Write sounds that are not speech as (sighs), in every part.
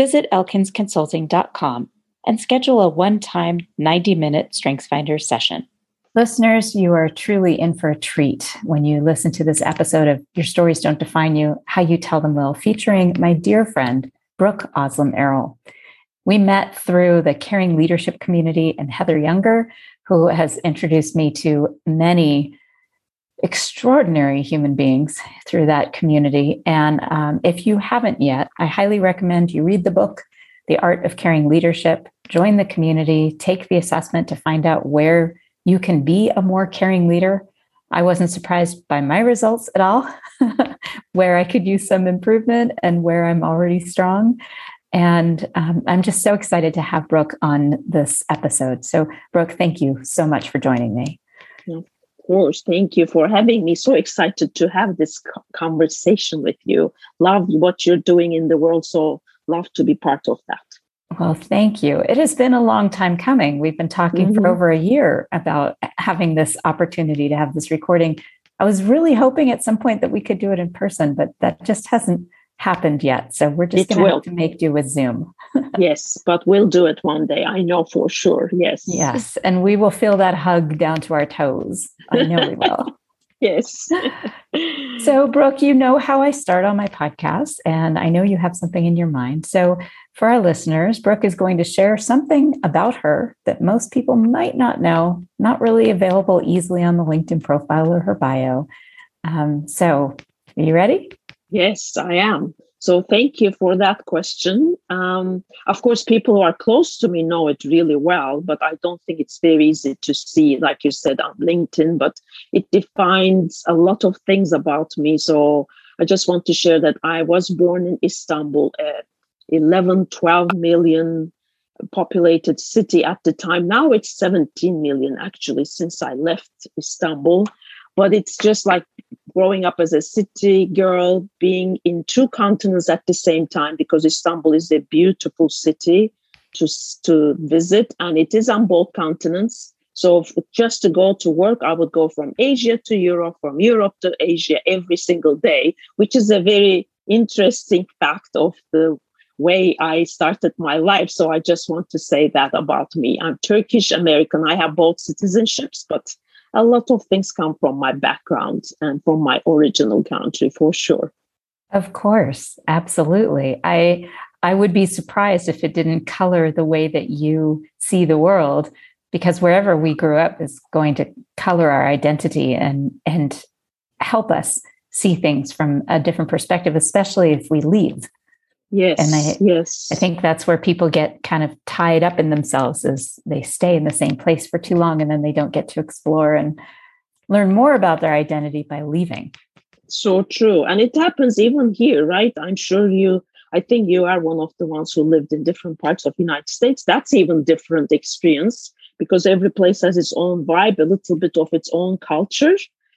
visit elkinsconsulting.com and schedule a one time 90 minute StrengthsFinder session. Listeners, you are truly in for a treat when you listen to this episode of Your Stories Don't Define You, How You Tell Them Will, featuring my dear friend, Brooke Ozlem Erol. We met through the Caring Leadership Community and Heather Younger, who has introduced me to many extraordinary human beings through that community. And um, if you haven't yet, I highly recommend you read the book, The Art of Caring Leadership, join the community, take the assessment to find out where you can be a more caring leader. I wasn't surprised by my results at all, (laughs) where I could use some improvement and where I'm already strong. And um, I'm just so excited to have Brooke on this episode. So, Brooke, thank you so much for joining me course. Thank you for having me. So excited to have this conversation with you. Love what you're doing in the world. So love to be part of that. Well, thank you. It has been a long time coming. We've been talking mm-hmm. for over a year about having this opportunity to have this recording. I was really hoping at some point that we could do it in person, but that just hasn't happened yet. So we're just going to have to make do with Zoom. (laughs) yes, but we'll do it one day. I know for sure. Yes. Yes. And we will feel that hug down to our toes. I know we will. (laughs) (laughs) yes. so, Brooke, you know how I start on my podcast, and I know you have something in your mind. So, for our listeners, Brooke is going to share something about her that most people might not know, not really available easily on the LinkedIn profile or her bio. Um, so, are you ready? Yes, I am. So thank you for that question. Um, of course, people who are close to me know it really well, but I don't think it's very easy to see, like you said, on LinkedIn, but it defines a lot of things about me. So I just want to share that I was born in Istanbul, a 11, 12 million populated city at the time. Now it's 17 million actually since I left Istanbul but it's just like growing up as a city girl, being in two continents at the same time, because Istanbul is a beautiful city to, to visit, and it is on both continents. So just to go to work, I would go from Asia to Europe, from Europe to Asia every single day, which is a very interesting fact of the way I started my life. So I just want to say that about me. I'm Turkish American. I have both citizenships, but a lot of things come from my background and from my original country for sure. Of course, absolutely. I I would be surprised if it didn't color the way that you see the world because wherever we grew up is going to color our identity and and help us see things from a different perspective especially if we leave Yes. And I, yes. I think that's where people get kind of tied up in themselves is they stay in the same place for too long and then they don't get to explore and learn more about their identity by leaving. So true. And it happens even here, right? I'm sure you I think you are one of the ones who lived in different parts of the United States. That's even different experience because every place has its own vibe, a little bit of its own culture.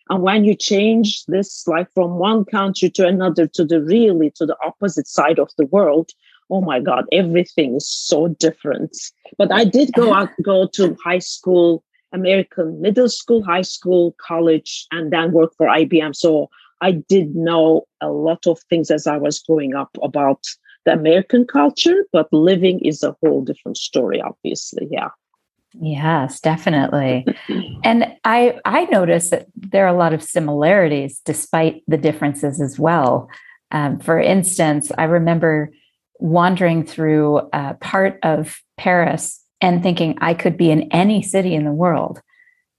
And when you change this, like from one country to another, to the really to the opposite side of the world, oh my God, everything is so different. But I did go out, go to high school, American middle school, high school, college, and then work for IBM. So I did know a lot of things as I was growing up about the American culture, but living is a whole different story, obviously. Yeah. Yes, definitely. (laughs) and I I notice that there are a lot of similarities despite the differences as well. Um, for instance, I remember wandering through a part of Paris and thinking I could be in any city in the world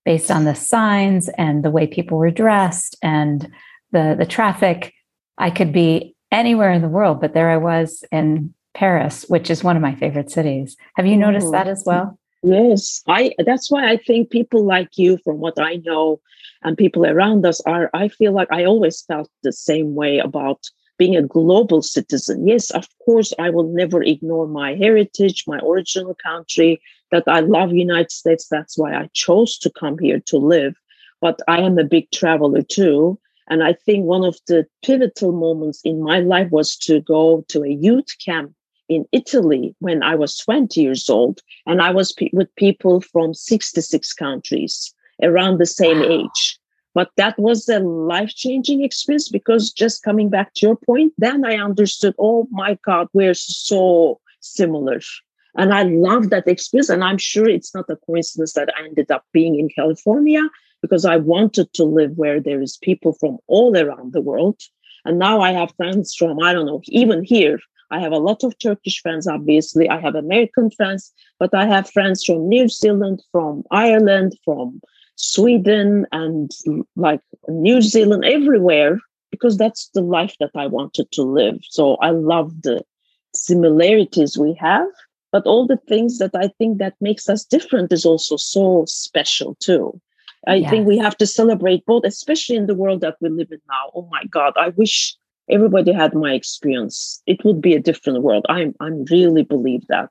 based on the signs and the way people were dressed and the the traffic. I could be anywhere in the world, but there I was in Paris, which is one of my favorite cities. Have you noticed that as well? Yes, I. That's why I think people like you, from what I know, and people around us are. I feel like I always felt the same way about being a global citizen. Yes, of course, I will never ignore my heritage, my original country. That I love United States. That's why I chose to come here to live. But I am a big traveler too, and I think one of the pivotal moments in my life was to go to a youth camp in Italy when I was 20 years old, and I was pe- with people from 66 countries around the same wow. age. But that was a life changing experience because just coming back to your point, then I understood, oh my God, we're so similar. And I love that experience. And I'm sure it's not a coincidence that I ended up being in California because I wanted to live where there is people from all around the world. And now I have friends from, I don't know, even here, I have a lot of Turkish friends, obviously. I have American friends, but I have friends from New Zealand, from Ireland, from Sweden, and like New Zealand, everywhere, because that's the life that I wanted to live. So I love the similarities we have, but all the things that I think that makes us different is also so special too. I yes. think we have to celebrate both, especially in the world that we live in now. Oh my God, I wish everybody had my experience, it would be a different world. I'm I'm really believe that.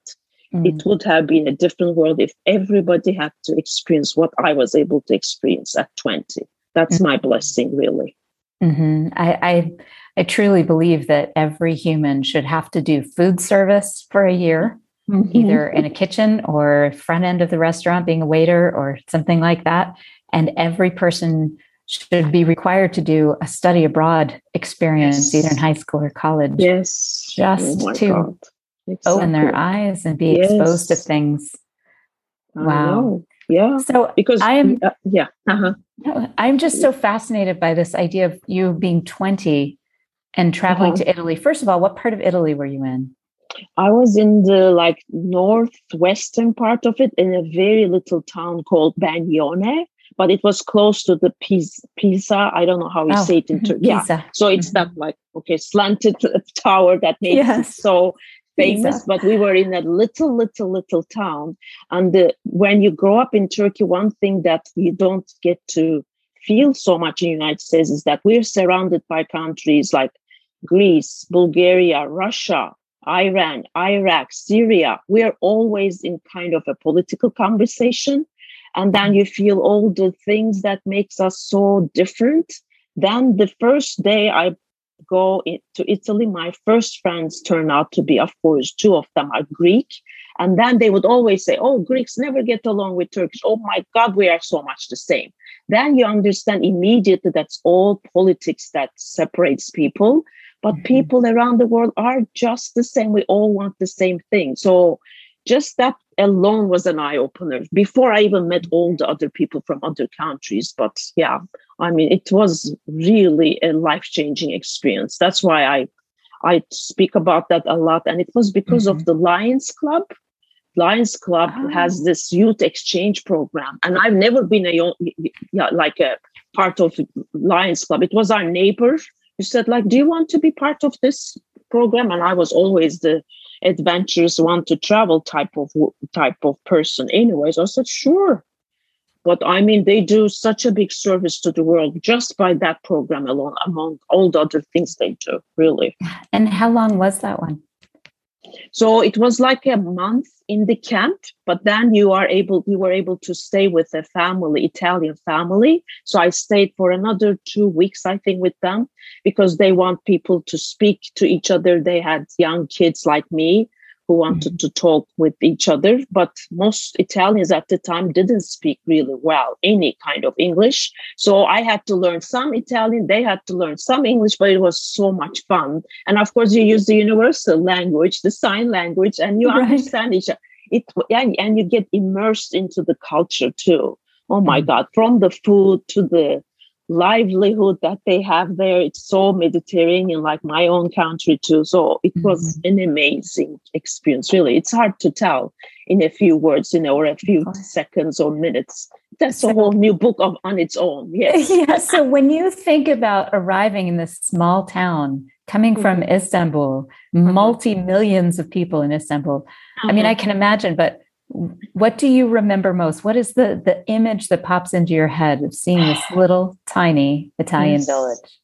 Mm. It would have been a different world if everybody had to experience what I was able to experience at 20. That's mm. my blessing, really. Mm-hmm. I, I I truly believe that every human should have to do food service for a year, mm-hmm. either in a kitchen or front end of the restaurant, being a waiter or something like that. And every person should be required to do a study abroad experience, yes. either in high school or college. Yes. Just oh to open their eyes and be yes. exposed to things. Wow. Yeah. So because I'm uh, yeah. Uh-huh. I'm just so fascinated by this idea of you being 20 and traveling uh-huh. to Italy. First of all, what part of Italy were you in? I was in the like northwestern part of it in a very little town called Bagnone but it was close to the Pisa. I don't know how you oh, say it in Turkey. (laughs) Yeah. So it's mm-hmm. that like, okay, slanted (laughs) tower that makes yes. it so famous, Pisa. but we were in a little, little, little town. And the, when you grow up in Turkey, one thing that you don't get to feel so much in the United States is that we're surrounded by countries like Greece, Bulgaria, Russia, Iran, Iraq, Syria. We are always in kind of a political conversation and then you feel all the things that makes us so different. Then the first day i go to italy my first friends turn out to be of course two of them are greek. And then they would always say oh greeks never get along with turkish oh my god we are so much the same. Then you understand immediately that's all politics that separates people. But mm-hmm. people around the world are just the same. We all want the same thing. So just that alone was an eye opener before I even met all the other people from other countries. But yeah, I mean, it was really a life changing experience. That's why I I speak about that a lot, and it was because mm-hmm. of the Lions Club. Lions Club oh. has this youth exchange program, and I've never been a yeah, like a part of Lions Club. It was our neighbor who said, like, "Do you want to be part of this program?" And I was always the adventurous want to travel type of type of person anyways. I said sure. But i mean they do such a big service to the world just by that program alone among all the other things they do really. And how long was that one so it was like a month in the camp, but then you are able, you were able to stay with a family, Italian family. So I stayed for another two weeks, I think, with them because they want people to speak to each other. They had young kids like me who wanted mm-hmm. to talk with each other. But most Italians at the time didn't speak really well any kind of English. So I had to learn some Italian, they had to learn some English, but it was so much fun. And of course, you use the universal language, the sign language, and you right. understand each other. It, and, and you get immersed into the culture too. Oh my mm-hmm. God, from the food to the livelihood that they have there. It's so Mediterranean, like my own country too. So it was mm-hmm. an amazing experience, really. It's hard to tell in a few words, you know, or a few seconds or minutes. That's so, a whole new book of on its own. (laughs) Yes. Yeah. So when you think about arriving in this small town, coming from mm-hmm. Istanbul, mm-hmm. multi millions of people in Istanbul. I mean, I mm-hmm. can imagine, but what do you remember most? What is the the image that pops into your head of seeing this (sighs) little tiny Italian yes. village?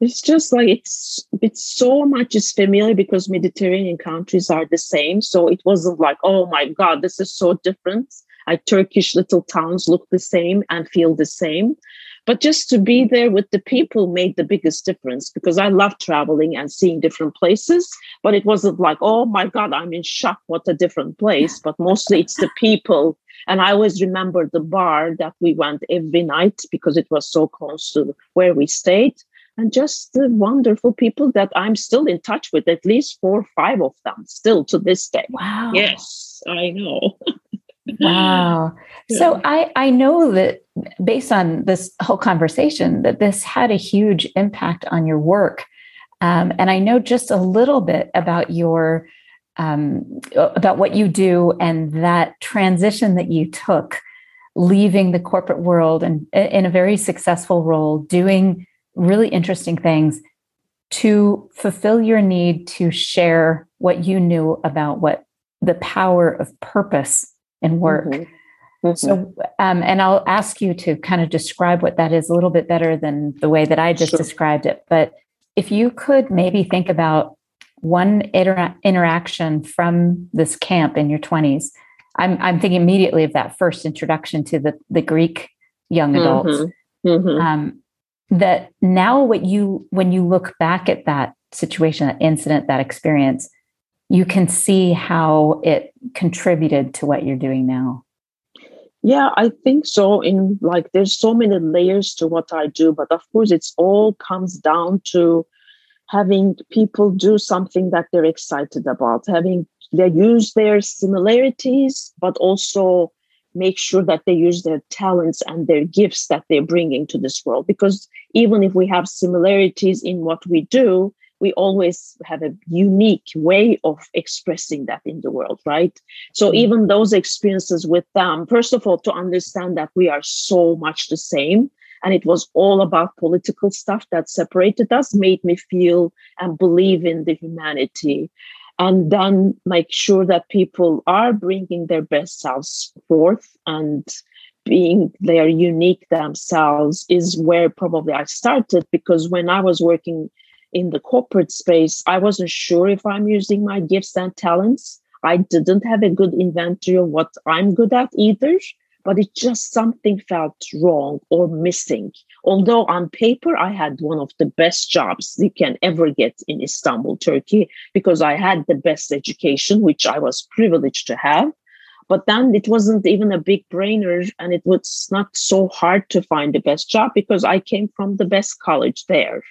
It's just like it's it's so much is familiar because Mediterranean countries are the same. So it wasn't like, oh my God, this is so different. Like Turkish little towns look the same and feel the same. But just to be there with the people made the biggest difference because I love traveling and seeing different places. But it wasn't like, oh my God, I'm in shock. What a different place. But mostly it's the people. And I always remember the bar that we went every night because it was so close to where we stayed. And just the wonderful people that I'm still in touch with, at least four or five of them, still to this day. Wow. Yes, I know. (laughs) wow. Yeah. So I, I know that based on this whole conversation, that this had a huge impact on your work. Um, and I know just a little bit about your um, about what you do and that transition that you took, leaving the corporate world and in a very successful role, doing really interesting things to fulfill your need to share what you knew about what the power of purpose and work. Mm-hmm. Mm-hmm. So, um, and I'll ask you to kind of describe what that is a little bit better than the way that I just sure. described it. But if you could maybe think about one inter- interaction from this camp in your 20s, I'm, I'm thinking immediately of that first introduction to the, the Greek young mm-hmm. adults. Mm-hmm. Um, that now, what you when you look back at that situation, that incident, that experience, you can see how it contributed to what you're doing now. Yeah, I think so. In like, there's so many layers to what I do, but of course, it's all comes down to having people do something that they're excited about, having they use their similarities, but also make sure that they use their talents and their gifts that they're bringing to this world. Because even if we have similarities in what we do, we always have a unique way of expressing that in the world, right? So mm-hmm. even those experiences with them, first of all, to understand that we are so much the same. And it was all about political stuff that separated us, made me feel and believe in the humanity. And then make sure that people are bringing their best selves forth and being their unique themselves is where probably I started because when I was working in the corporate space, I wasn't sure if I'm using my gifts and talents. I didn't have a good inventory of what I'm good at either, but it just something felt wrong or missing. Although on paper, I had one of the best jobs you can ever get in Istanbul, Turkey, because I had the best education, which I was privileged to have. But then it wasn't even a big brainer, and it was not so hard to find the best job because I came from the best college there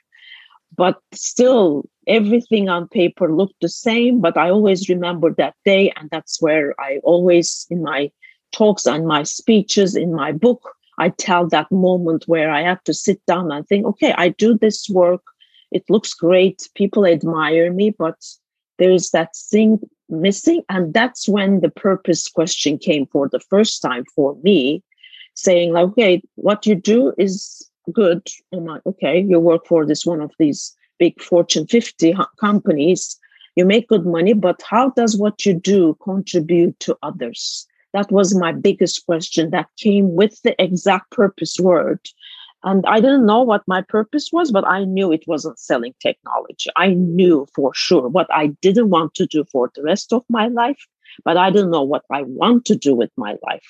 but still everything on paper looked the same but i always remember that day and that's where i always in my talks and my speeches in my book i tell that moment where i have to sit down and think okay i do this work. It looks great. People admire me but there's that thing missing. And that's when the purpose question came for the first time for me saying like okay what you do is good. I'm like, okay, you work for this one of these big Fortune 50 companies. You make good money, but how does what you do contribute to others? That was my biggest question that came with the exact purpose word. And I didn't know what my purpose was, but I knew it wasn't selling technology. I knew for sure what I didn't want to do for the rest of my life, but I didn't know what I want to do with my life.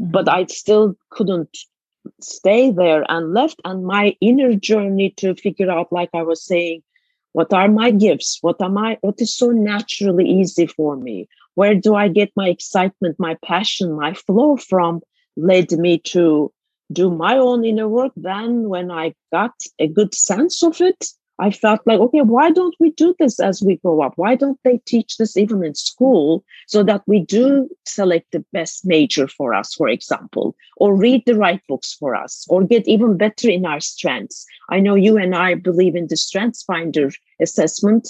Mm-hmm. But I still couldn't stay there and left and my inner journey to figure out like i was saying what are my gifts? What am i what is so naturally easy for me? Where do i get my excitement my passion my flow from led me to do my own inner work then when i got a good sense of it I felt like, okay, why don't we do this as we grow up? Why don't they teach this even in school so that we do select the best major for us, for example, or read the right books for us, or get even better in our strengths? I know you and I believe in the Strengths Finder assessment,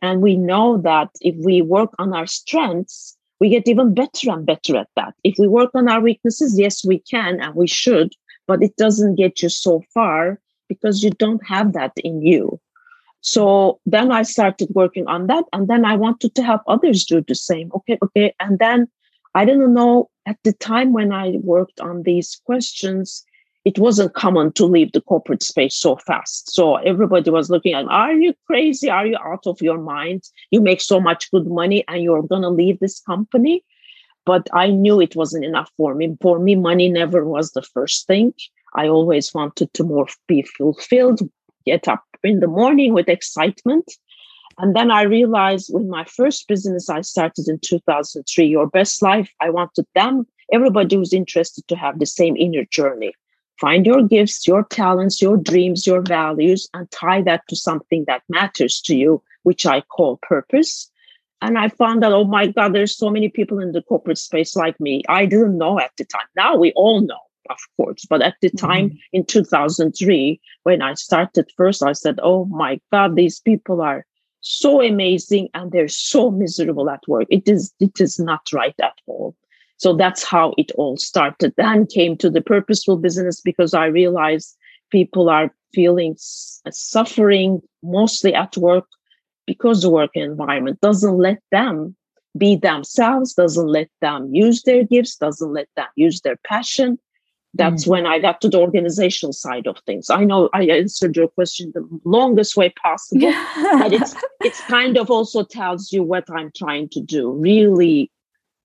and we know that if we work on our strengths, we get even better and better at that. If we work on our weaknesses, yes, we can and we should, but it doesn't get you so far because you don't have that in you. So then I started working on that. And then I wanted to help others do the same. Okay, okay. And then I didn't know at the time when I worked on these questions, it wasn't common to leave the corporate space so fast. So everybody was looking at, are you crazy? Are you out of your mind? You make so much good money and you're going to leave this company. But I knew it wasn't enough for me. For me, money never was the first thing. I always wanted to more be fulfilled, get up in the morning with excitement. And then I realized with my first business I started in 2003, Your Best Life, I wanted them, everybody who's interested to have the same inner journey. Find your gifts, your talents, your dreams, your values, and tie that to something that matters to you, which I call purpose. And I found that, oh my God, there's so many people in the corporate space like me. I didn't know at the time. Now we all know of course. But at the mm-hmm. time in 2003, when I started first, I said, oh my God, these people are so amazing and they're so miserable at work. It is, it is not right at all. So that's how it all started. Then came to the purposeful business because I realized people are feeling suffering mostly at work because the work environment doesn't let them be themselves, doesn't let them use their gifts, doesn't let them use their passion, that's mm. when I got to the organizational side of things. I know I answered your question the longest way possible, but it's (laughs) it's kind of also tells you what I'm trying to do. Really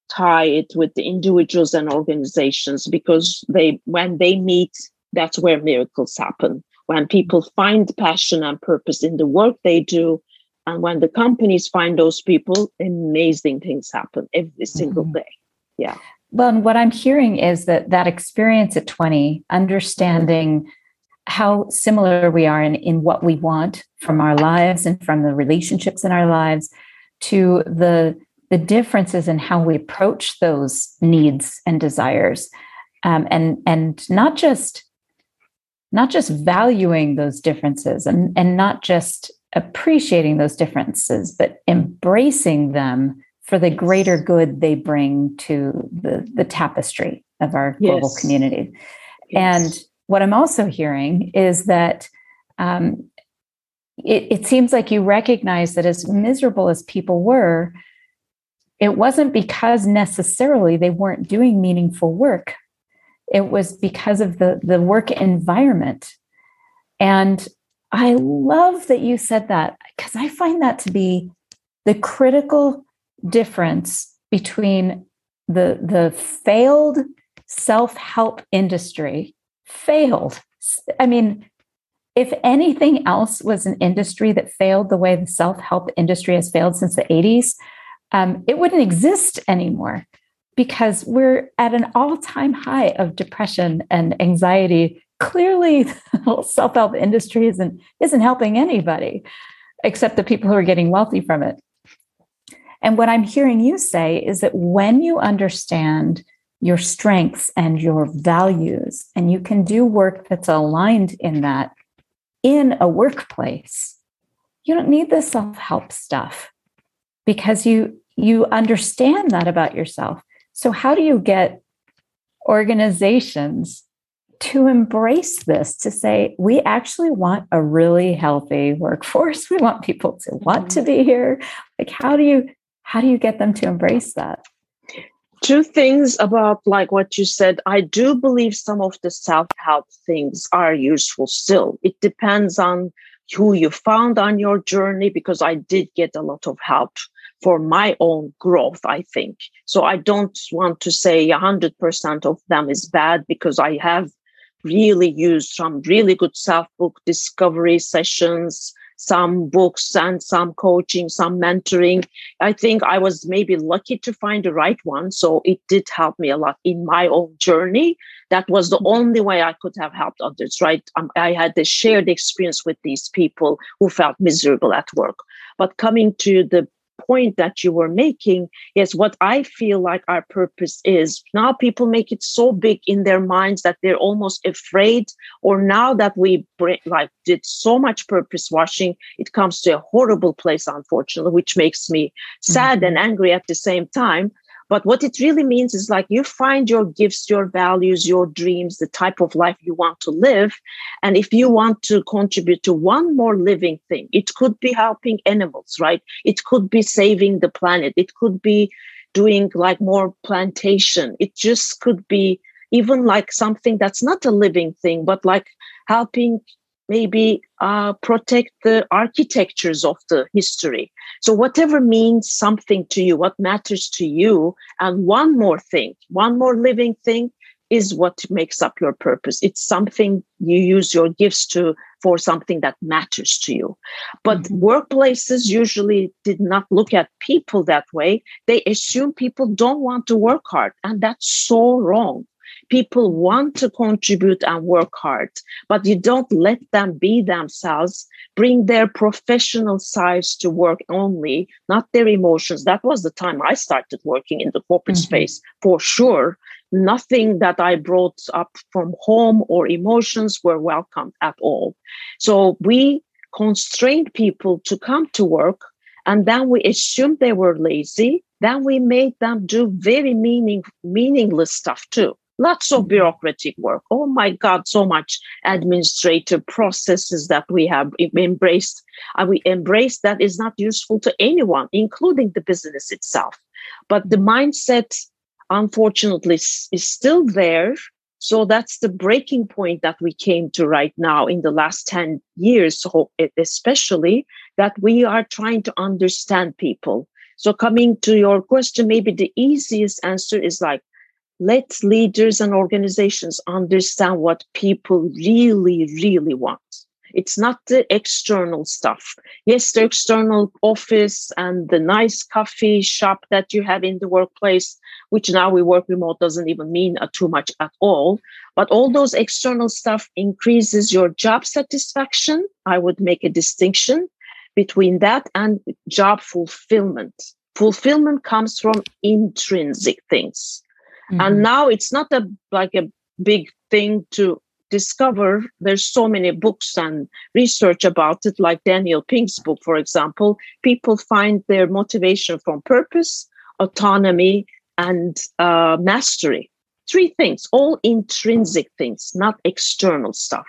tie it with the individuals and organizations because they when they meet, that's where miracles happen. When people find passion and purpose in the work they do, and when the companies find those people, amazing things happen every single mm-hmm. day. Yeah. Well, and what I'm hearing is that that experience at 20, understanding how similar we are in, in what we want from our lives and from the relationships in our lives to the the differences in how we approach those needs and desires. Um, and and not just not just valuing those differences and, and not just appreciating those differences but embracing them for the greater good they bring to the, the tapestry of our yes. global community. Yes. And what I'm also hearing is that um, it, it seems like you recognize that as miserable as people were, it wasn't because necessarily they weren't doing meaningful work. It was because of the, the work environment. And I love that you said that because I find that to be the critical difference between the the failed self-help industry failed i mean if anything else was an industry that failed the way the self-help industry has failed since the 80s um, it wouldn't exist anymore because we're at an all-time high of depression and anxiety. Clearly (laughs) the self-help industry isn't isn't helping anybody except the people who are getting wealthy from it and what I'm hearing you say is that when you understand your strengths and your values, and you can do work that's aligned in that in a workplace, you don't need the self-help stuff because you you understand that about yourself. So how do you get organizations to embrace this to say we actually want a really healthy workforce. (laughs) We want people to want to mm-hmm. be here. Like how do you how do you get them to embrace that? Two things about like what you said. I do believe some of the self-help things are useful still. It depends on who you found on your journey because i did get a lot of help for my own growth i think. So i don't want to say 100% of them is bad because i have really used some really good self book discovery sessions some books and some coaching, some mentoring. I think I was maybe lucky to find the right one. So it did help me a lot in my own journey. that was the only way I could have helped others, right? Um, I had the shared experience with these people who felt miserable at work. But coming to the point that you were making is what I feel like our purpose is. Now people make it so big in their minds that they're almost afraid. Or now that we like did so much purpose washing, it comes to a horrible place, unfortunately, which makes me sad mm-hmm. and angry at the same time but what it really means is like you find your gifts, your values, your dreams, the type of life you want to live. And if you want to contribute to one more living thing, it could be helping animals, right? It could be saving the planet. It could be doing like more plantation. It just could be even like something that's not a living thing, but like helping maybe uh, protect the architectures of the history. So, whatever means something to you, what matters to you, and one more thing, one more living thing is what makes up your purpose. It's something you use your gifts to for something that matters to you. But mm-hmm. workplaces usually did not look at people that way. They assume people don't want to work hard, and that's so wrong people want to contribute and work hard, but you don't let them be themselves, bring their professional sides to work only, not their emotions. That was the time I started working in the corporate mm-hmm. space for sure. Nothing that I brought up from home or emotions were welcomed at all. So we constrained people to come to work and then we assumed they were lazy then we made them do very meaning meaningless stuff too lots of bureaucratic work. Oh my God, so much administrative processes that we have embraced. And we embrace that is not useful to anyone, including the business itself. But the mindset, unfortunately, is still there. So that's the breaking point that we came to right now in the last 10 years, especially that we are trying to understand people. So, coming to your question, maybe the easiest answer is like let leaders and organizations understand what people really, really want. It's not the external stuff. Yes, the external office and the nice coffee shop that you have in the workplace, which now we work remote doesn't even mean uh, too much at all. But all those external stuff increases your job satisfaction. I would make a distinction between that and job fulfillment. Fulfillment comes from intrinsic things Mm-hmm. And now it's not a like a big thing to discover. There's so many books and research about it, like Daniel Pink's book, for example. People find their motivation from purpose, autonomy, and uh, mastery. Three things, all intrinsic things, not external stuff.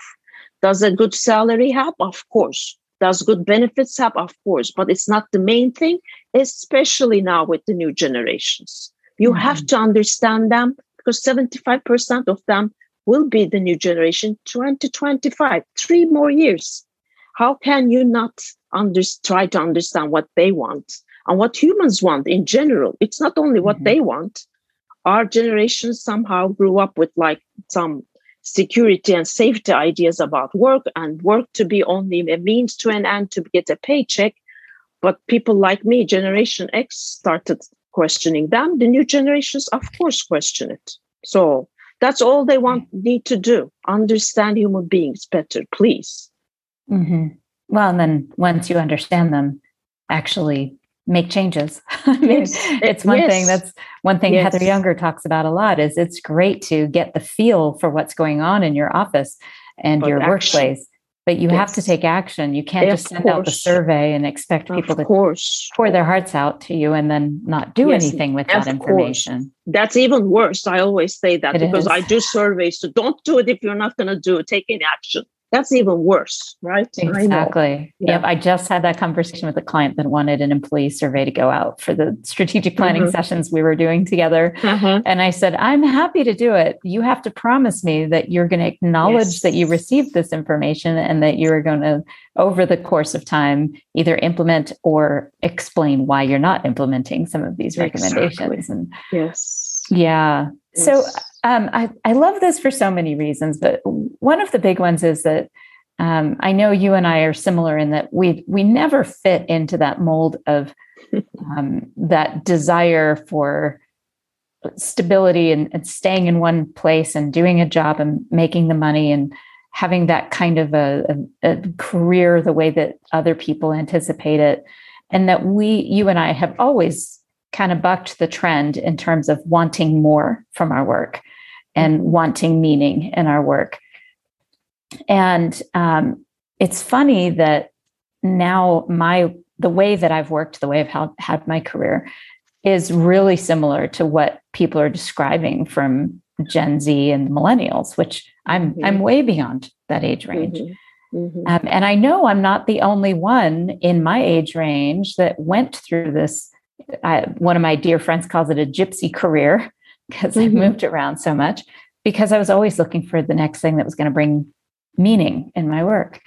Does a good salary help? Of course. Does good benefits help? Of course. But it's not the main thing, especially now with the new generations. You mm-hmm. have to understand them because 75% of them will be the new generation 2025, three more years. How can you not under, try to understand what they want and what humans want in general? It's not only what mm-hmm. they want. Our generation somehow grew up with like some security and safety ideas about work and work to be only a means to an end to get a paycheck. But people like me, Generation X, started questioning them. The new generations, of course, question it. So that's all they want need to do. Understand human beings better, please. Mm-hmm. Well, and then once you understand them, actually make changes. (laughs) I mean, yes. it's one yes. thing that's one thing yes. Heather Younger talks about a lot is it's great to get the feel for what's going on in your office and but your action. workplace but you yes. have to take action. You can't just send out the survey and expect people to course. pour their hearts out to you and then not do yes, anything with that information. Course. That's even worse. I always say that it because is. I do surveys. So don't do it if you're not going to do it. Take any action that's even worse, right? Exactly. Yeah. Yep. I just had that conversation with a client that wanted an employee survey to go out for the strategic planning mm-hmm. sessions we were doing together. Mm-hmm. And I said, I'm happy to do it. You have to promise me that you're going to acknowledge yes. that you received this information and that you're going to, over the course of time, either implement or explain why you're not implementing some of these recommendations. Exactly. And yes. Yeah. So um, I, I love this for so many reasons, but one of the big ones is that um, I know you and I are similar in that we we never fit into that mold of (laughs) um, that desire for stability and, and, staying in one place and doing a job and making the money and having that kind of a, a, a career the way that other people anticipate it. And that we, you and I, have always kind of bucked the trend in terms of wanting more from our work and mm-hmm. wanting meaning in our work. And um, it's funny that now my the way that I've worked, the way I've had, had my career, is really similar to what people are describing from Gen Z and millennials, which I'm mm-hmm. I'm way beyond that age range. Mm-hmm. Mm-hmm. Um, and I know I'm not the only one in my age range that went through this. I, one of my dear friends calls it a gypsy career (laughs) because I mm-hmm. moved around so much because I was always looking for the next thing that was going to bring meaning in my work.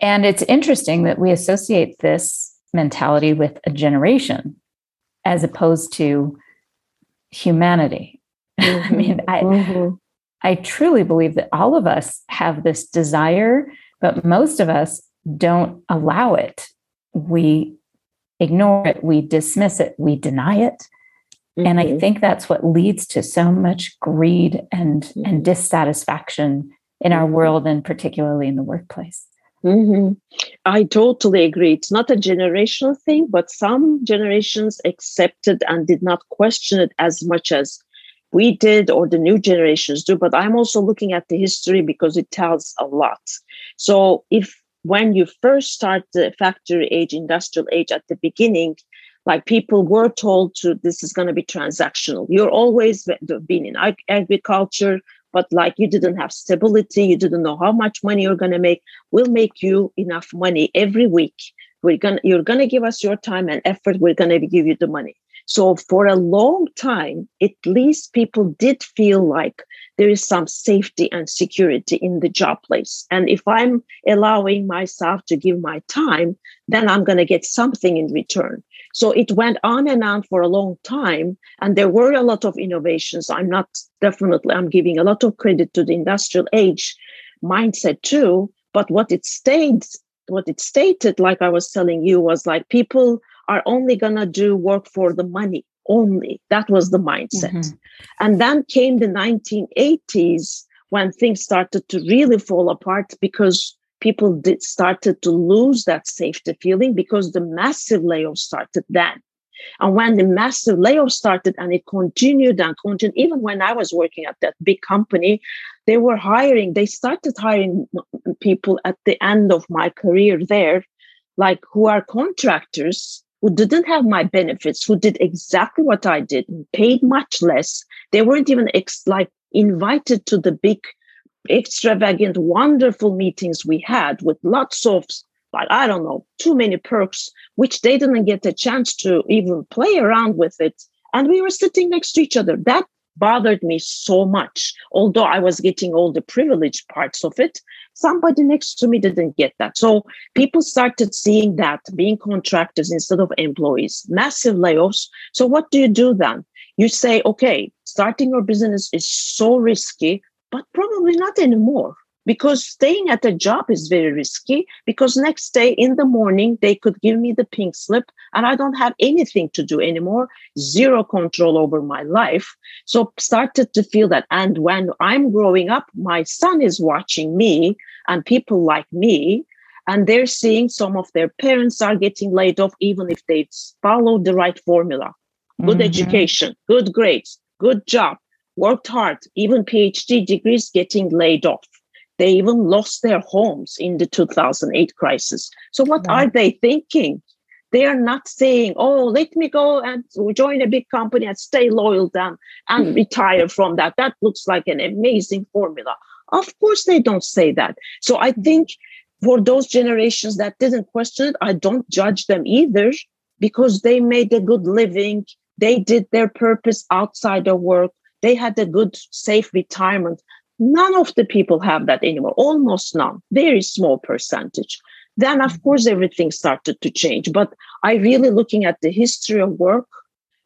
And it's interesting that we associate this mentality with a generation as opposed to humanity. (laughs) Mm-hmm. I mean, I, mm-hmm. I truly believe that all of us have this desire, but most of us don't allow it. We ignore it, we dismiss it, we deny it. Mm-hmm. And I mm-hmm. think that's what leads to so much greed and, and mm-hmm. dissatisfaction in our mm-hmm. world and particularly in the workplace. Mm-hmm. I totally agree. It's not a generational thing, but some generations accepted and did not question it as much as we did or the new generations do. But I'm also looking at the history because it tells a lot. So, if when you first start the factory age, industrial age at the beginning, like people were told to this is going to be transactional you're always been in agriculture but like you didn't have stability, you didn't know how much money you're going to make. We'll make you enough money every week. We're gonna, you're to give us your time and effort. We're to give you the money. So for a long time, at least people did feel like there is some safety and security in the job place. And if I'm allowing myself to give my time, then I'm going to get something in return. So it went on and on for a long time. And there were a lot of innovations. I'm not definitely, I'm giving a lot of credit to the industrial age mindset too. But what it stayed, what it stated, like I was telling you, was like people are only going to do work for the money only. That was the mindset. Mm-hmm. And then came the 1980s when things started to really fall apart because people did started to lose that safety feeling because the massive layoffs started then. And when the massive layoff started and it continued and continued, even when I was working at that big company, they were hiring, they started hiring people at the end of my career there, like who are contractors who didn't have my benefits, who did exactly what I did, paid much less. They weren't even ex- like invited to the big extravagant, wonderful meetings we had with lots of, like, I don't know, too many perks, which they didn't get a chance to even play around with it. And we were sitting next to each other. That bothered me so much. Although I was getting all the privileged parts of it, somebody next to me didn't get that. So people started seeing that being contractors instead of employees, massive layoffs. So what do you do then? You say, okay, starting your business is so risky but probably not anymore because staying at a job is very risky because next day in the morning they could give me the pink slip and i don't have anything to do anymore zero control over my life so started to feel that and when i'm growing up my son is watching me and people like me and they're seeing some of their parents are getting laid off even if they followed the right formula good mm-hmm. education good grades good job worked hard, even PhD degrees getting laid off. They even lost their homes in the 2008 crisis. So, what are they thinking? They are not saying, oh, let me go and join a big company and stay loyal then and mm. retire from that. That looks like an amazing formula. Of course, they don't say that. So, I mm. think for those generations that didn't question it, I don't judge them either because they made a good living. They did their purpose outside of work they had a good, safe retirement. None of the people have that anymore, almost none, very small percentage. Then, of mm-hmm. course, everything started to change. But I really looking at the history of work,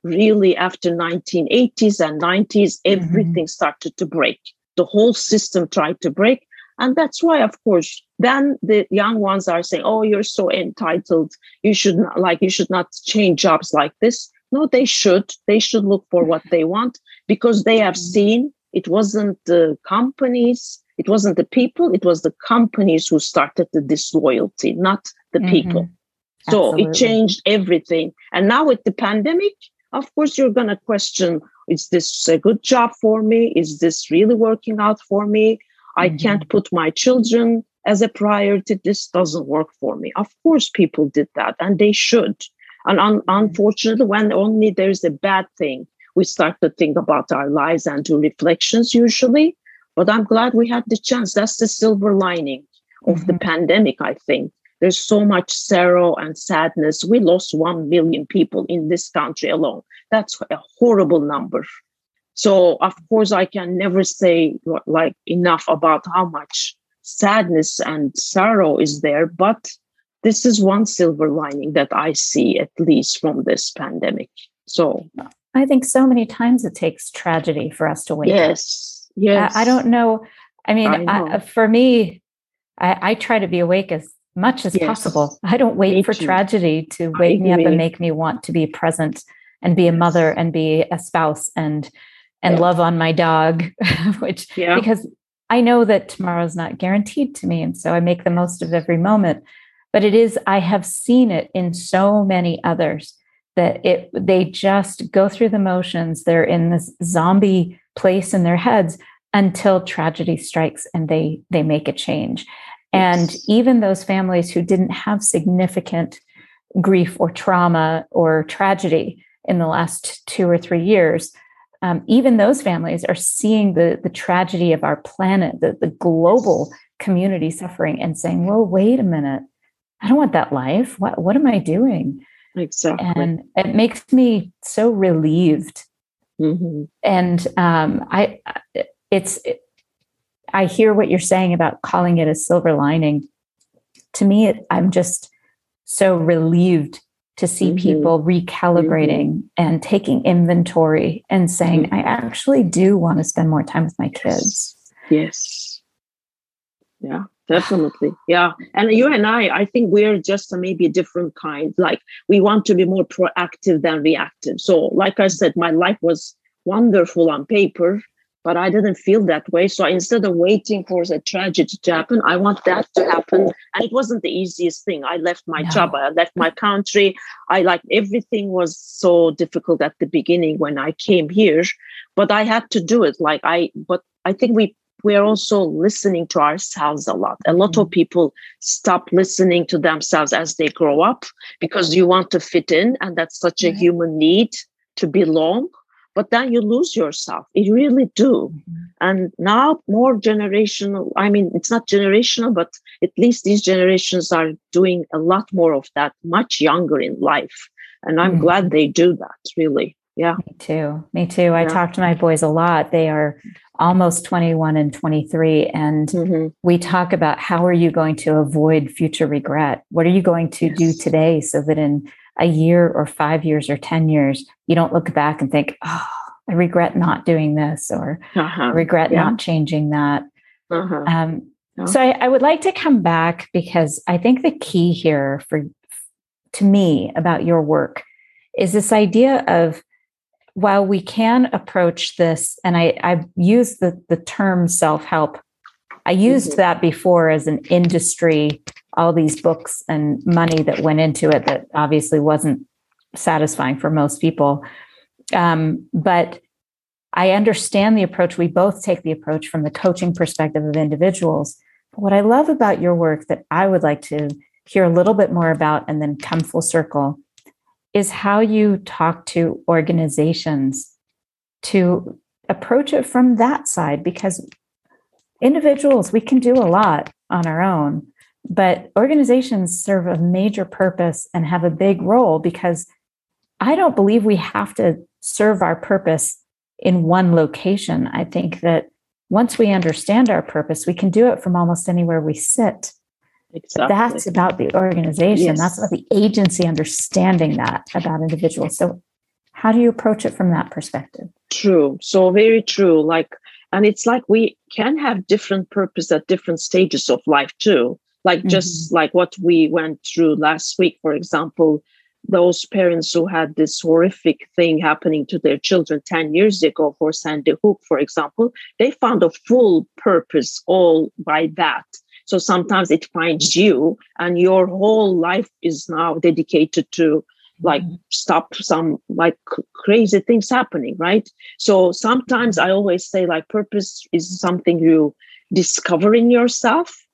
really after 1980s and 90s, mm-hmm. everything mm-hmm. started to break. The whole system tried to break. And that's why, of course, then the young ones are saying, oh, you're so entitled. You should not like, you should not change jobs like this. no they should they should look for what they want because they have mm-hmm. seen it wasn't the companies it wasn't the people it was the companies who started the disloyalty not the mm-hmm. people so Absolutely. it changed everything and now with the pandemic of course you're going to question is this a good job for me is this really working out for me mm-hmm. i can't put my children as a priority this doesn't work for me of course people did that and they should and un- mm-hmm. unfortunately when only there's a bad thing we start to think about our lives and do reflections usually but i'm glad we had the chance that's the silver lining of mm-hmm. the pandemic i think there's so much sorrow and sadness. We lost 1 million people in this country alone. That's a horrible number. So, of course, I can never say like enough about how much sadness and sorrow is there. But this is one silver lining that I see, at least from this pandemic. So, I think so many times it takes tragedy for us to wake yes, up. Yes. I, I, don't know. I mean, I I, uh, for me, I, try to be awake as much as yes. possible. I don't wait me for too. tragedy to wake me up and make me want to be present and be a mother and be a spouse and and yeah. love on my dog, (laughs) which yeah. because I know that tomorrow's not guaranteed to me. And so I make the most of every moment. But it is, I have seen it in so many others that it they just go through the motions. They're in this zombie place in their heads until tragedy strikes and they they make a change. And even those families who didn't have significant grief or trauma or tragedy in the last two or three years, um, even those families are seeing the, the tragedy of our planet, the, the global community suffering, and saying, well, wait a minute. I don't want that life. What, what am I doing? Exactly. And it makes me so relieved. Mm-hmm. And um, I, it's, I hear what you're saying about calling it a silver lining. To me, it, I'm just so relieved to see mm-hmm. people recalibrating mm-hmm. and taking inventory and saying, mm-hmm. I actually do want to spend more time with my kids. Yes. Yeah, definitely. Yeah. And you and I, I think we're just maybe a different kind. Like we want to be more proactive than reactive. So, like I said, my life was wonderful on paper but I didn't feel that way. So instead of waiting for the tragedy to happen, I want that to happen. And it wasn't the easiest thing. I left my no. job, I left my country. I like everything was so difficult at the beginning when I came here, but I had to do it. Like I, but I think we we are also listening to ourselves a lot. A lot mm-hmm. of people stop listening to themselves as they grow up because you want to fit in, and that's such a human need to belong but then you lose yourself you really do mm-hmm. and now more generational i mean it's not generational but at least these generations are doing a lot more of that much younger in life and i'm mm-hmm. glad they do that really yeah me too me too i talk to my boys a lot they are almost 21 and 23 and mm-hmm. we talk about how are you going to avoid future regret what are you going to yes. do today so that in a year or five years or 10 years, you don't look back and think, oh, I regret not doing this or uh-huh. regret yeah. not changing that. Uh-huh. Um, yeah. So I, I would like to come back because I think the key here for to me about your work is this idea of while we can approach this, and I, I've used the, the term self help, I used mm-hmm. that before as an industry all these books and money that went into it that obviously wasn't satisfying for most people. Um, but I understand the approach. We both take the approach from the coaching perspective of individuals. But what I love about your work that I would like to hear a little bit more about and then come full circle is how you talk to organizations to approach it from that side because individuals, we can do a lot on our own. But organizations serve a major purpose and have a big role because I don't believe we have to serve our purpose in one location. I think that once we understand our purpose, we can do it from almost anywhere we sit. Exactly. That's about the organization. Yes. That's about the agency understanding that about individuals. So, how do you approach it from that perspective? True. So, very true. Like, and it's like we can have different purpose at different stages of life too like just mm-hmm. like what we went through last week for example those parents who had this horrific thing happening to their children 10 years ago for Sandy Hook, for example, they found a full purpose all by that. So sometimes it finds you, and your whole life is now dedicated to like mm-hmm. stop some like crazy things happening right so sometimes i always say like purpose is something you discover in yourself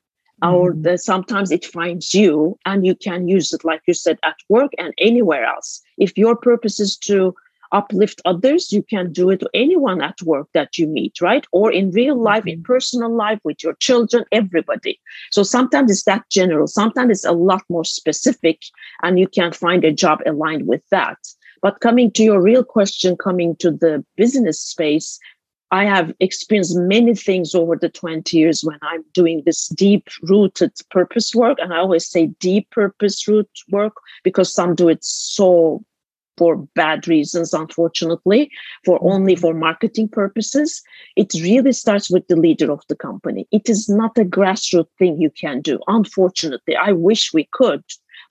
or mm-hmm. the, sometimes it finds you and you can use it like you said at work and anywhere else if your purpose is to uplift others you can do it to anyone at work that you meet right or in real life in mm-hmm. personal life with your children everybody so sometimes it's that general sometimes it's a lot more specific and you can find a job aligned with that but coming to your real question coming to the business space I have experienced many things over the 20 years when I'm doing this deep rooted purpose work. And I always say deep purpose root work because some do it so for bad reasons, unfortunately, for mm-hmm. only for marketing purposes. It really starts with the leader of the company. It is not a grassroots thing you can do. Unfortunately, I wish we could.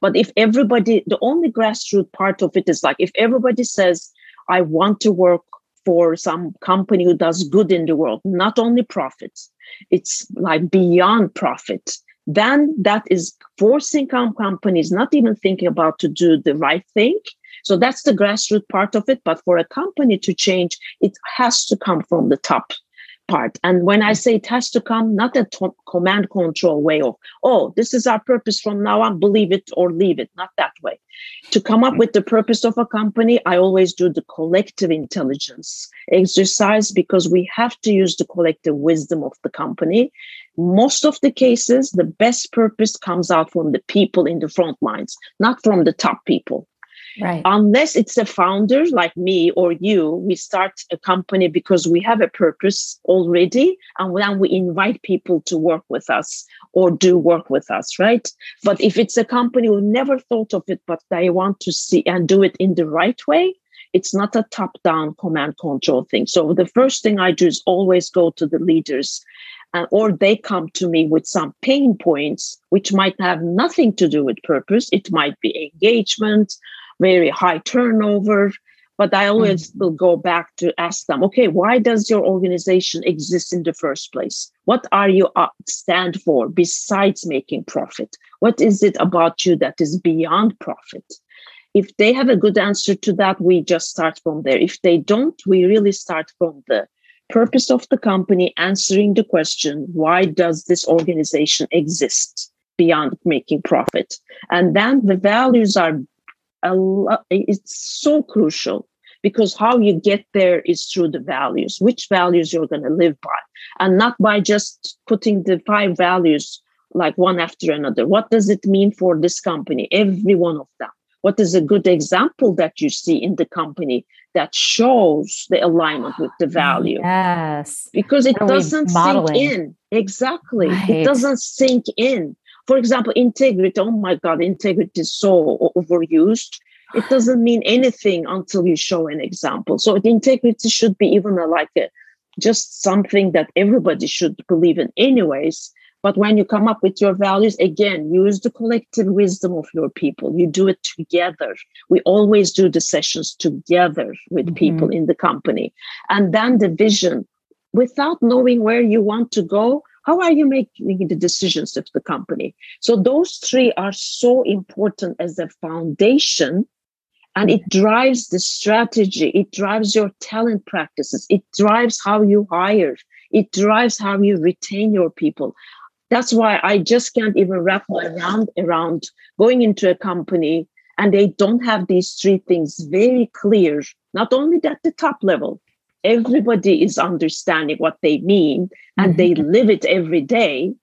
But if everybody, the only grassroots part of it is like if everybody says, I want to work for some company who does good in the world, not only profit, it's like beyond profit. Then that is forcing companies not even thinking about to do the right thing. So that's the grassroots part of it. But for a company to change, it has to come from the top part. And when I say it has to come, not a to- command control way of, oh, this is our purpose from now on, believe it or leave it, not that way. To come up with the purpose of a company, I always do the collective intelligence exercise because we have to use the collective wisdom of the company. Most of the cases, the best purpose comes out from the people in the front lines, not from the top people. Right. Unless it's a founder like me or you, we start a company because we have a purpose already, and then we invite people to work with us or do work with us, right? But if it's a company who never thought of it, but they want to see and do it in the right way, it's not a top down command control thing. So the first thing I do is always go to the leaders uh, or they come to me with some pain points, which might have nothing to do with purpose. It might be engagement very high turnover. But I always mm. will go back to ask them, okay, why does your organization exist in the first place? What are you stand for besides making profit? What is it about you that is beyond profit? If they have a good answer to that, we just start from there. If they don't, we really start from the purpose of the company, answering the question, why does this organization exist beyond making profit? And then the values are a lot, it's so crucial because how you get there is through the values, which values you're going to live by, and not by just putting the five values like one after another. What does it mean for this company? Every one of them. What is a good example that you see in the company that shows the alignment with the value? Yes. Because it doesn't sink in. Exactly. Right. It doesn't sink in. For example, integrity, oh my God, integrity is so overused. It doesn't mean anything until you show an example. So integrity should be even a, like a, just something that everybody should believe in anyways. But when you come up with your values, again, use the collective wisdom of your people. You do it together. We always do the sessions together with mm-hmm. people in the company. And then the vision, without knowing where you want to go, how are you making the decisions of the company? So those three are so important as a foundation and it drives the strategy it drives your talent practices it drives how you hire it drives how you retain your people that's why i just can't even wrap my mind around going into a company and they don't have these three things very clear not only at the top level everybody is understanding what they mean and mm-hmm. they live it every day.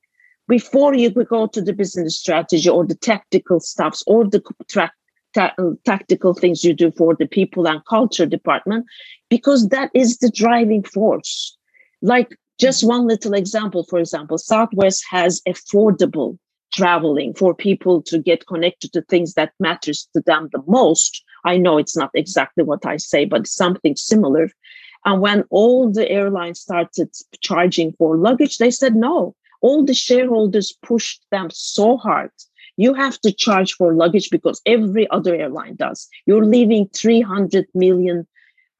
Before you go to the business strategy or the tactical stuffs or the tra- ta- tactical things you do for the people and culture department because that is the driving force. Like just one little example for example southwest has affordable traveling for people to get connected to things that matters to them the most. I know it's not exactly what i say but something similar and when all the airlines started charging for luggage, they said no. All the shareholders pushed them so hard you have to charge for luggage because every other airline does. You're leaving 300 million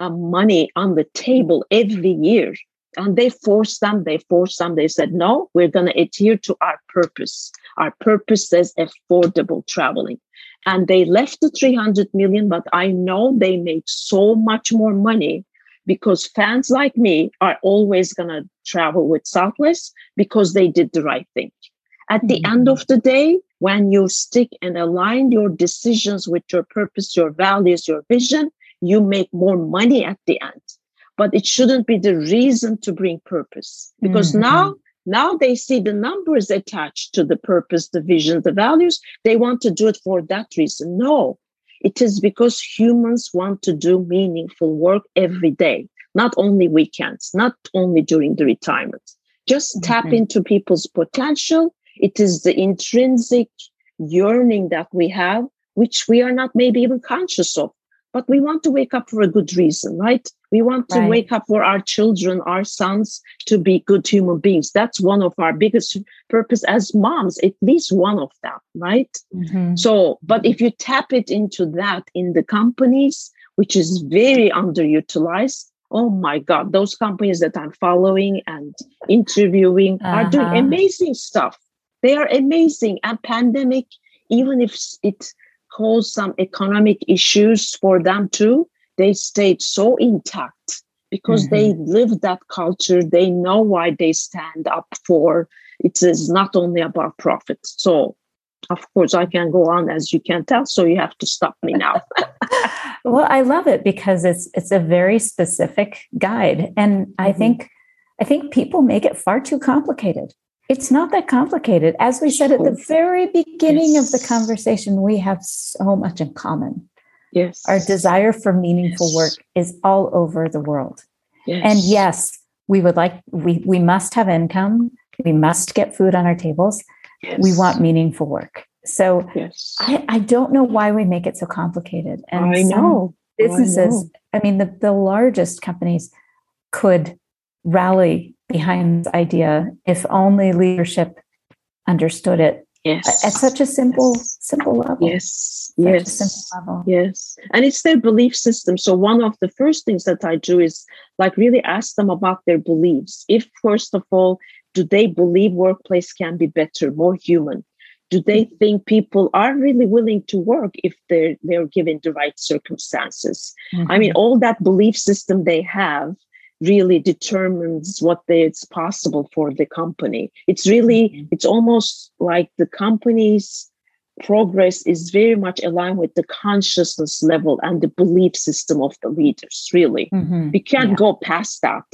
uh, money on the table every year. And they forced them, they forced them. They said, no, we're going to adhere to our purpose. Our purpose says affordable traveling. And they left the 300 million, but I know they made so much more money because fans like me are always going to travel with Southwest because they did the right thing. At the mm-hmm. end of the day, when you stick and align your decisions with your purpose, your values, your vision, you make more money at the end. But it shouldn't be the reason to bring purpose because mm-hmm. now now they see the numbers attached to the purpose, the vision, the values. They want to do it for that reason. No, it is because humans want to do meaningful work every day, not only weekends, not only during the retirement. Just mm-hmm. tap into people's potential. It is the intrinsic yearning that we have, which we are not maybe even conscious of but we want to wake up for a good reason, right? We want to right. wake up for our children, our sons to be good human beings. That's one of our biggest purpose as moms, at least one of them, right? Mm-hmm. So, but if you tap it into that in the companies, which is very underutilized, oh my God, those companies that I'm following and interviewing uh-huh. are doing uh-huh. amazing stuff. They are amazing. And pandemic, even if it caused some economic issues for them too, they stayed so intact because mm-hmm. they live that culture. They know why they stand up for. It is not only about profit. So, of course, I can go on as you can tell. So you have to stop me now. (laughs) (laughs) well, I love it because it's it's a very specific guide, and mm-hmm. I think I think people make it far too complicated. It's not that complicated. As we said at the very beginning yes. of the conversation, we have so much in common. Yes. Our desire for meaningful yes. work is all over the world. Yes. And yes, we would like we we must have income. We must get food on our tables. Yes. We want meaningful work. So yes. I, I don't know why we make it so complicated. And I know businesses, I, know. I mean the, the largest companies could rally behind this idea if only leadership understood it yes. At such a simple yes. simple level. Yes. Such yes. simple level. yes. And it's their belief system. So one of the first things that i do is like really ask them about their beliefs. If first of all do they believe workplace can be better more human? Do they mm-hmm. think people are really willing to work if they're they're given the right circumstances? Mm-hmm. i mean all that belief system they have really determines what is possible for the company. It's really, mm-hmm. it's almost like the company's progress is very much aligned with the consciousness level and the belief system of the leaders, really. Mm-hmm. We can't yeah. go past that,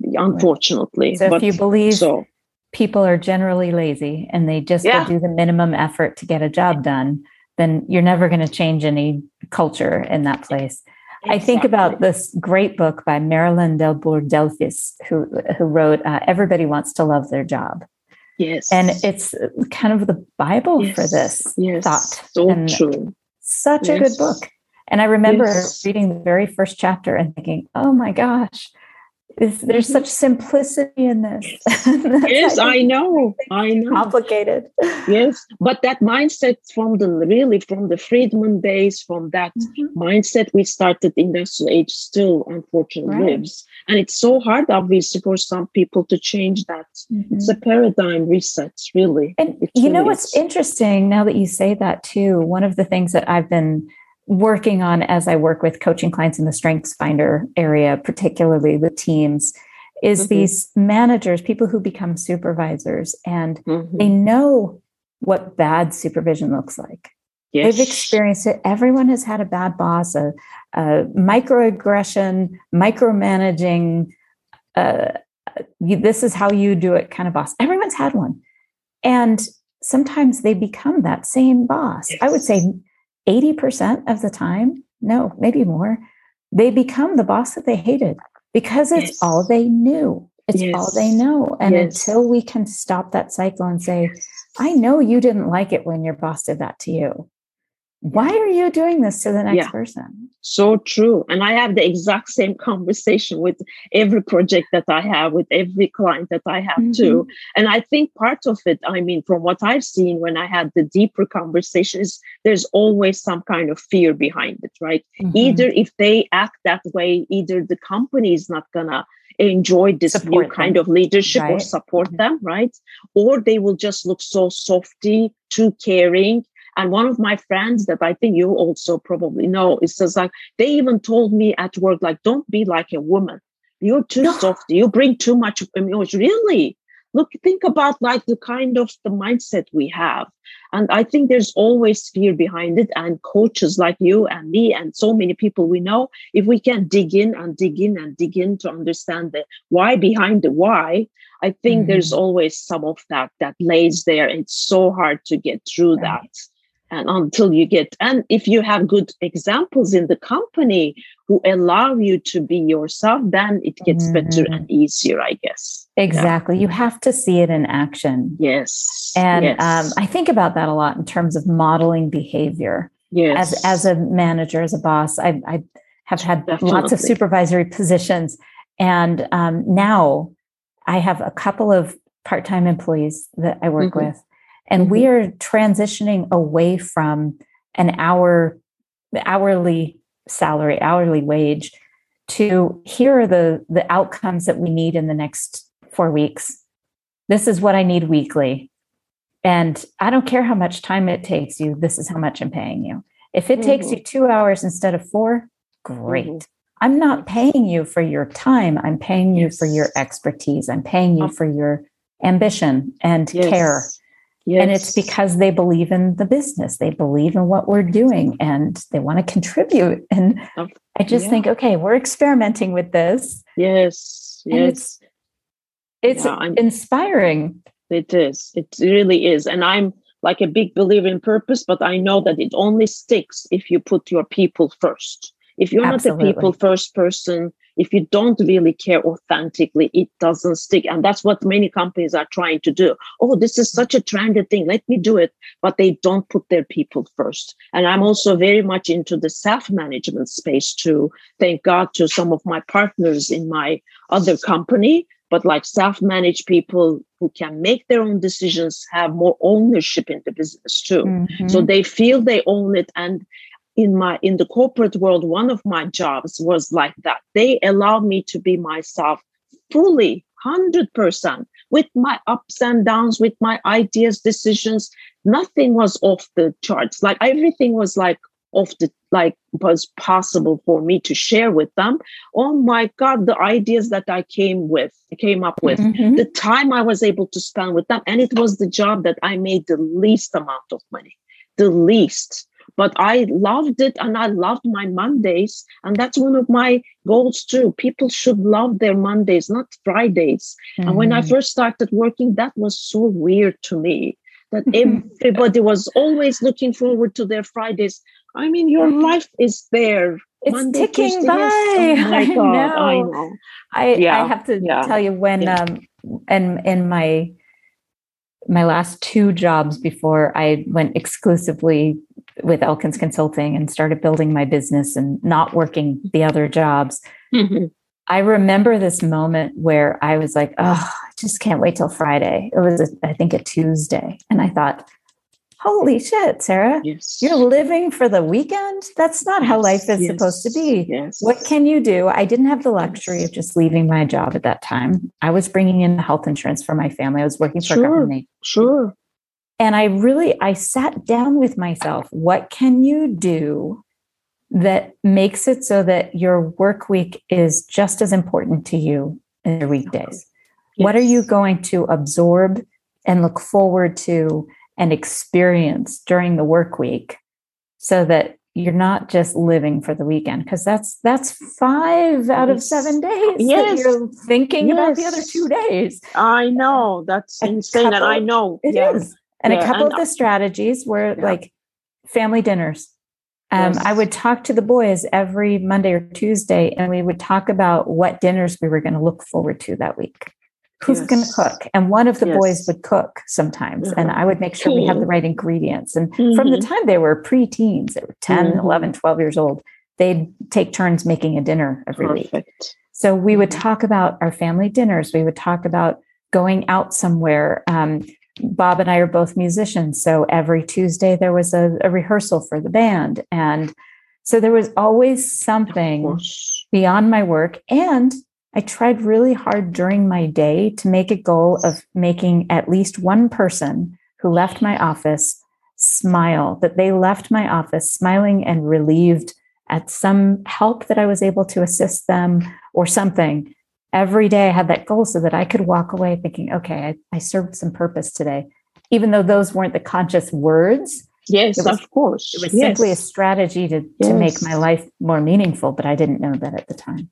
unfortunately. So but, if you believe so, people are generally lazy and they just yeah. do the minimum effort to get a job done, then you're never going to change any culture in that place. Exactly. I think about this great book by Marilyn Delbour Delphis, who who wrote uh, "Everybody Wants to Love Their Job." Yes, and it's kind of the Bible yes. for this yes. thought. So and true. Such yes. a good book. And I remember reading the very first chapter and thinking, "Oh my gosh, there's mm-hmm. such simplicity in this. yes, (laughs) I know. I know. Complicated. (laughs) Yes, but that mindset from the really from the Friedman days, from that mm-hmm. mindset we started industrial age, still unfortunately right. lives, and it's so hard, obviously, for some people to change that. Mm-hmm. It's a paradigm reset, really. And it you really know what's is. interesting now that you say that too. One of the things that I've been working on as I work with coaching clients in the Strengths Finder area, particularly with teams, is mm-hmm. these managers, people who become supervisors, and mm-hmm. they know what bad supervision looks like. Yes. They've experienced it. Everyone has had a bad boss, a, a microaggression, micromanaging. Uh, you, this is how you do it kind of boss. Everyone's had one. And sometimes they become that same boss. Yes. I would say 80% of the time, no, maybe more, they become the boss that they hated because it's yes. all they knew. It's yes. all they know. And yes. until we can stop that cycle and say, I know you didn't like it when your boss did that to you. Why are you doing this to the next yeah. person? So true. And I have the exact same conversation with every project that I have, with every client that I have mm-hmm. too. And I think part of it, I mean, from what I've seen when I had the deeper conversations, there's always some kind of fear behind it, right? Mm-hmm. Either if they act that way, either the company is not gonna enjoy this support new them. kind of leadership right. or support mm-hmm. them, right? Or they will just look so softy, too caring, and one of my friends that I think you also probably know, it says like they even told me at work, like, don't be like a woman. You're too no. soft. You bring too much emotion. Really? Look, think about like the kind of the mindset we have. And I think there's always fear behind it. And coaches like you and me and so many people we know, if we can dig in and dig in and dig in to understand the why behind the why, I think mm-hmm. there's always some of that that lays there. It's so hard to get through right. that and until you get and if you have good examples in the company who allow you to be yourself then it gets mm-hmm. better and easier i guess exactly yeah. you have to see it in action yes and yes. Um, i think about that a lot in terms of modeling behavior yes as as a manager as a boss i, I have had Definitely. lots of supervisory positions and um, now i have a couple of part-time employees that i work mm-hmm. with and mm-hmm. we are transitioning away from an hour hourly salary hourly wage to here are the the outcomes that we need in the next four weeks this is what i need weekly and i don't care how much time it takes you this is how much i'm paying you if it mm-hmm. takes you two hours instead of four great mm-hmm. i'm not paying you for your time i'm paying you yes. for your expertise i'm paying you for your ambition and yes. care Yes. And it's because they believe in the business, they believe in what we're doing, and they want to contribute. (laughs) And I just yeah. think, okay, we're experimenting with this. Yes, yes. It's, it's yeah, inspiring. It is. It really is. And I'm like a big believer in purpose, but I know that it only sticks if you put your people first. If you're Absolutely. not a people first person, if you don't really care authentically, it doesn't stick. And that's what many companies are trying to do. Oh, this is such a trendy thing. Let me do it. But they don't put their people first. And I'm also very much into the self management space too. Thank God to some of my partners in my other company but like self-managed people who can make their own decisions have more ownership in the business too mm-hmm. so they feel they own it and in my in the corporate world one of my jobs was like that. They allowed me to be myself fully 100% with my ups and downs with my ideas decisions. Nothing was off the charts. Like everything was like off the like was possible for me to share with them. Oh my god the ideas that i came with came up with mm-hmm. the time i was able to spend with them. And it was the job that i made the least amount of money the least but I loved it and I loved my Mondays. And that's one of my goals too. People should love their Mondays, not Fridays. Mm-hmm. And when I mm. first started working, that was so weird to me that (laughs) everybody was always looking forward to their Fridays. I mean, your life is there. It's Monday, ticking Tuesday, by. Oh (laughs) my I God, know. I know. I, yeah. I have to yeah. tell you when yeah. um and in my my last two jobs before I went exclusively with Elkins Consulting and started building my business and not working the other jobs. Mm-hmm. I remember this moment where I was like, oh, I just can't wait till Friday. It was, a, I think, a Tuesday. And I thought, holy shit, Sarah, yes. you're living for the weekend? That's not how life is yes, supposed to be. Yes. What can you do? I didn't have the luxury of just leaving my job at that time. I was bringing in health insurance for my family. I was working for sure, a company. Sure. And I really I sat down with myself. What can you do that makes it so that your work week is just as important to you as your weekdays? What are you going to absorb and look forward to and experience during the work week so that you're not just living for the weekend because that's that's five out of seven days yes. that you're thinking yes. about the other two days i know that's a insane couple, and i know it yeah. is. And yeah. a couple and, of the strategies were yeah. like family dinners um, yes. I would talk to the boys every Monday or Tuesday, and we would talk about what dinners we were going to look forward to that week. who's yes. going to cook and one of the yes. boys would cook sometimes mm-hmm. and i would make sure we have the right ingredients and mm-hmm. from the mm-hmm. time they were pre-teens they were 10 mm-hmm. 11 12 years old they'd take turns making a dinner every Perfect. week so we would mm-hmm. talk about our family dinners we would talk about going out somewhere um, bob and i are both musicians so every tuesday there was a, a rehearsal for the band. And so there was always something beyond my work. And I tried really hard during my day to make a goal of making at least one person who left my office smile, that they left my office smiling and relieved at some help that I was able to assist them or something. Every day I had that goal so that I could walk away thinking, okay, I, I served some purpose today, even though those weren't the conscious words. Yes, was, of course. It was yes. simply a strategy to, yes. to make my life more meaningful, but I didn't know that at the time.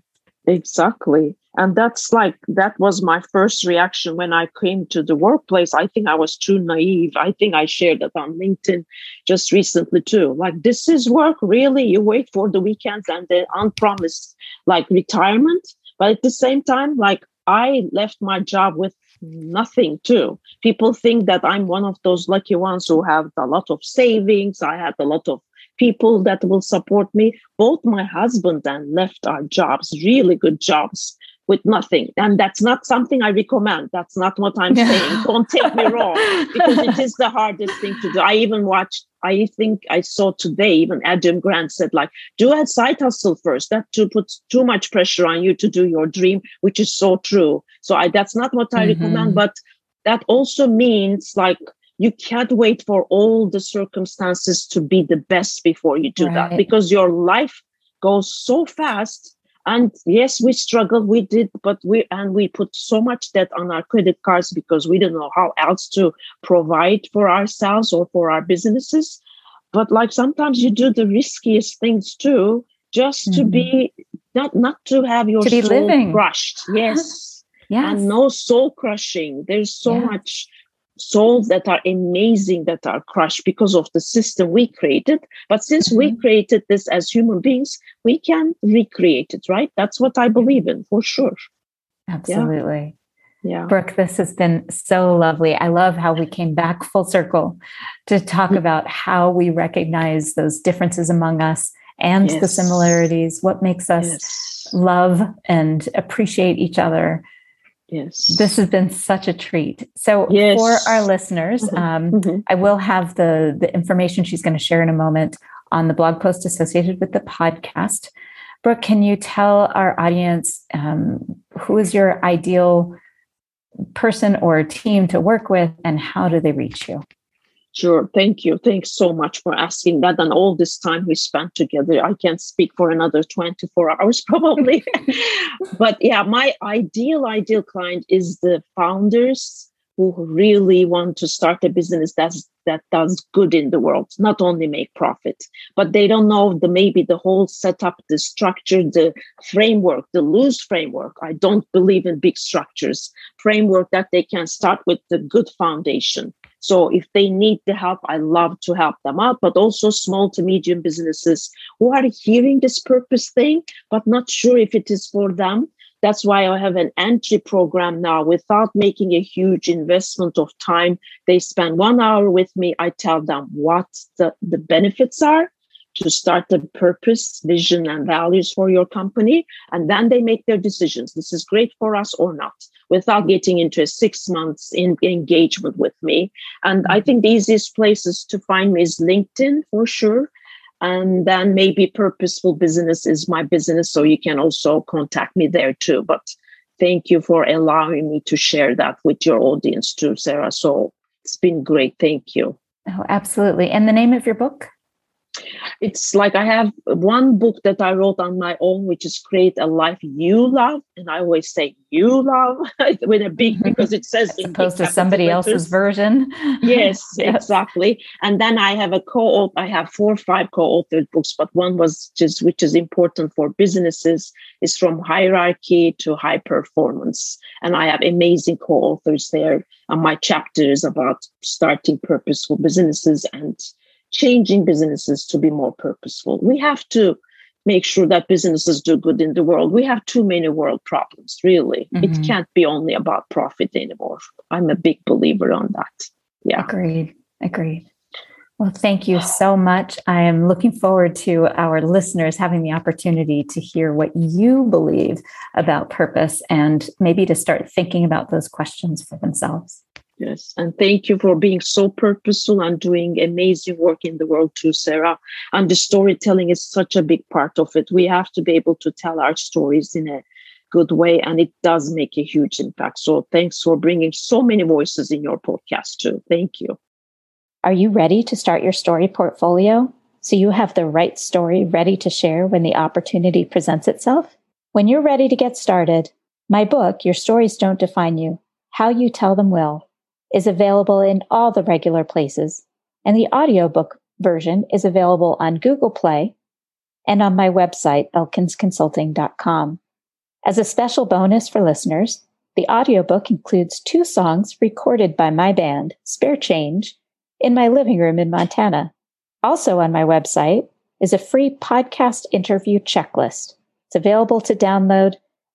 Exactly. And that's like, that was my first reaction when I came to the workplace. I think I was too naive. I think I shared that on LinkedIn just recently too. Like, this is work, really? You wait for the weekends and the unpromised like retirement. But at the same time, like, I left my job with nothing too. People think that I'm one of those lucky ones who have a lot of savings. I had a lot of people that will support me. Both my husband and left our jobs, really good jobs, with nothing. And that's not something I recommend. That's not what I'm saying. Don't take me wrong, (laughs) because it is the hardest thing to do. I even watched, I think I saw today, even Adam Grant said, like, do a side hustle first. That to put too much pressure on you to do your dream, which is so true. So I, that's not what I mm-hmm. recommend, but that also means like you can't wait for all the circumstances to be the best before you do right. that because your life goes so fast and yes we struggled we did but we and we put so much debt on our credit cards because we didn't know how else to provide for ourselves or for our businesses. But like sometimes you do the riskiest things too just mm-hmm. to be not not to have your to soul living. crushed. Yes. (laughs) Yes. And no soul crushing. There's so much souls that are amazing that are crushed because of the system we created. But since mm-hmm. we created this as human beings, we can recreate it, right? That's what I believe in for sure. Absolutely. Yeah. yeah. Brooke, this has been so lovely. I love how we came back full circle to talk mm-hmm. about how we recognize those differences among us and yes. the similarities, what makes us yes. love and appreciate each other Yes. This has been such a treat. So yes. for our listeners, mm-hmm. Um, mm-hmm. I will have the, the information she's going to share in a moment on the blog post associated with the podcast. Brooke, can you tell our audience um, who is your ideal person or team to work with and how do they reach you? Sure. Thank you. Thanks so much for asking that. And all this time we spent together, I can't speak for another 24 (laughs) hours probably. but yeah, my ideal, ideal client is the founders who really want to start a business that's that does good in the world, not only make profit, but they don't know the maybe the whole setup, the structure, the framework, the loose framework. I don't believe in big structures. Framework that they can start with the good foundation so if they need the help, I love to help them out, but also small to medium businesses who are hearing this purpose thing, but not sure if it is for them. That's why I have an entry program now without making a huge investment of time. They spend one hour with me. I tell them what the, the benefits are to start the purpose, vision, and values for your company. And then they make their decisions. This is great for us or not without getting into a six months in engagement with me. And I think the easiest places to find me is LinkedIn for sure. And then maybe purposeful business is my business. So you can also contact me there too. But thank you for allowing me to share that with your audience too, Sarah. So it's been great. Thank you. Oh, absolutely. And the name of your book? It's like I have one book that I wrote on my own, which is Create a Life You Love. And I always say you love (laughs) with a big (laughs) because it says as opposed to somebody else's version. yes, (laughs) yes, exactly. And then I have a co-author, I have four or five co-authored books, but one was just which is important for businesses is from hierarchy to high performance. And I have amazing co-authors there. And my chapters about starting purposeful businesses and changing businesses to be more purposeful. We have to make sure that businesses do good in the world. We have too many world problems, really. Mm-hmm. It can't be only about profit anymore. I'm a big believer on that. Yeah. Agreed. Agreed. Well, thank you so much. I am looking forward to our listeners having the opportunity to hear what you believe about purpose and maybe to start thinking about those questions for themselves. Yes. And thank you for being so purposeful and doing amazing work in the world too, Sarah. And the storytelling is such a big part of it. We have to be able to tell our stories in a good way, and it does make a huge impact. So thanks for bringing so many voices in your podcast too. Thank you. Are you ready to start your story portfolio so you have the right story ready to share when the opportunity presents itself? When you're ready to get started, my book, Your Stories Don't Define You, How You Tell Them Will, is available in all the regular places, and the audiobook version is available on Google Play and on my website, elkinsconsulting.com. As a special bonus for listeners, the audiobook includes two songs recorded by my band, Spare Change, in my living room in Montana. Also on my website is a free podcast interview checklist. It's available to download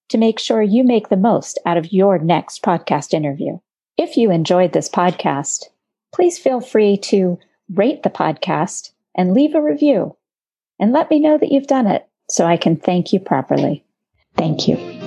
to make sure you make the most out of your next podcast interview. If you enjoyed this podcast, please feel free to rate the podcast and leave a review and let me know that you've done it so I can thank you properly. Thank you.